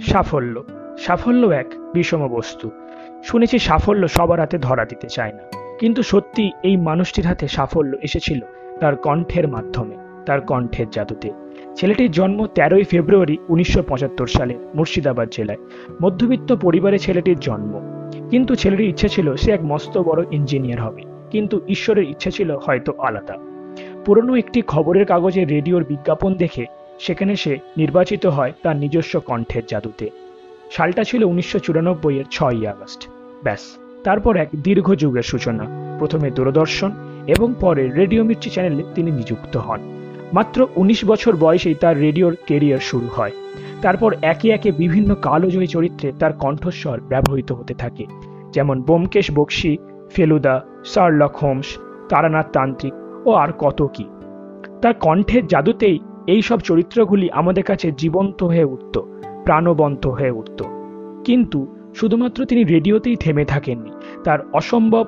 সাফল্য। সাফল্য এক বিষম বস্তু। শুনেছি সাফল্য সবার হাতে ধরা দিতে চায় না। কিন্তু সত্যি এই মানুষটির হাতে সাফল্য এসেছিল তার কণ্ঠের মাধ্যমে, তার কণ্ঠের জাদুতে। ছেলেটির জন্ম তেরোই ফেব্রুয়ারি উনিশশো পঁচাত্তর সালে মুর্শিদাবাদ জেলায়। মধ্যবিত্ত পরিবারে ছেলেটির জন্ম। কিন্তু ছেলেটির ইচ্ছে ছিল সে এক মস্ত বড় ইঞ্জিনিয়ার হবে। কিন্তু ঈশ্বরের ইচ্ছে ছিল হয়তো আলাদা। পুরনো একটি খবরের কাগজে রেডিওর বিজ্ঞাপন দেখে সেখানে সে নির্বাচিত হয় তার নিজস্ব কণ্ঠের জাদুতে। সালটা ছিল উনিশশো চুরানব্বই এর ছয়ই আগস্ট। ব্যাস, তারপর এক দীর্ঘ যুগের সূচনা, প্রথমে দূরদর্শন এবং পরে রেডিও মির্চি চ্যানেলে তিনি নিযুক্ত হন। মাত্র উনিশ বছর বয়সেই তার রেডিওর কেরিয়ার শুরু হয়। তারপর একে একে বিভিন্ন কালোজয়ী চরিত্রে তার কণ্ঠস্বর ব্যবহৃত হতে থাকে। যেমন বোমকেশ বক্সি, ফেলুদা শার্লক হোমস, তারানাথ তান্ত্রিক ও আর কত কি। তার কণ্ঠের জাদুতেই এই সব চরিত্রগুলি আমাদের কাছে জীবন্ত হয়ে উঠত, প্রাণবন্ত হয়ে উঠত। কিন্তু শুধুমাত্র তিনি রেডিওতেই থেমে থাকেননি, তার অসম্ভব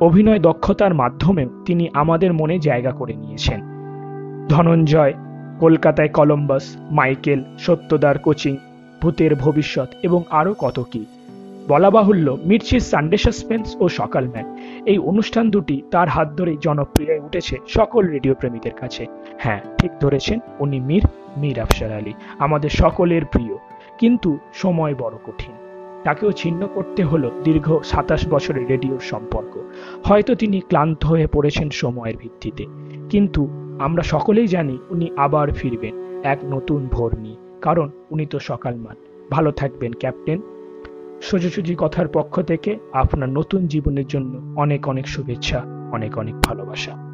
অভিনয় দক্ষতার মাধ্যমে তিনি আমাদের মনে জায়গা করে নিয়েছেন। ধনঞ্জয়, কলকাতায় কলম্বাস, মাইকেল, সত্যদার কোচিং, ভূতের ভবিষ্যৎ এবং আরও কত কি। বলা বাহুল্য মির্চির সানডে সাসপেন্স ও সকাল ম্যান এই অনুষ্ঠান দুটি তার হাত ধরেই জনপ্রিয় হয়ে উঠেছে সকল রেডিও প্রেমীদের কাছে। হ্যাঁ ঠিক ধরেছেন উনি মীর মীর আফসার আলী, আমাদের সকলের প্রিয়। কিন্তু সময় বড় কঠিন। তাকেও ছিন্ন করতে হলো দীর্ঘ সাতাশ বছরের রেডিওর সম্পর্ক। হয়তো তিনি ক্লান্ত হয়ে পড়েছেন সময়ের ভিত্তিতে। কিন্তু আমরা সকলেই জানি উনি আবার ফিরবেন এক নতুন ভোর নিয়ে। কারণ উনি তো সকালমান ভালো থাকবেন, ক্যাপ্টেন। সোজাসুজি কথার পক্ষ থেকে আপনার নতুন জীবনের জন্য অনেক অনেক শুভেচ্ছা অনেক অনেক ভালোবাসা।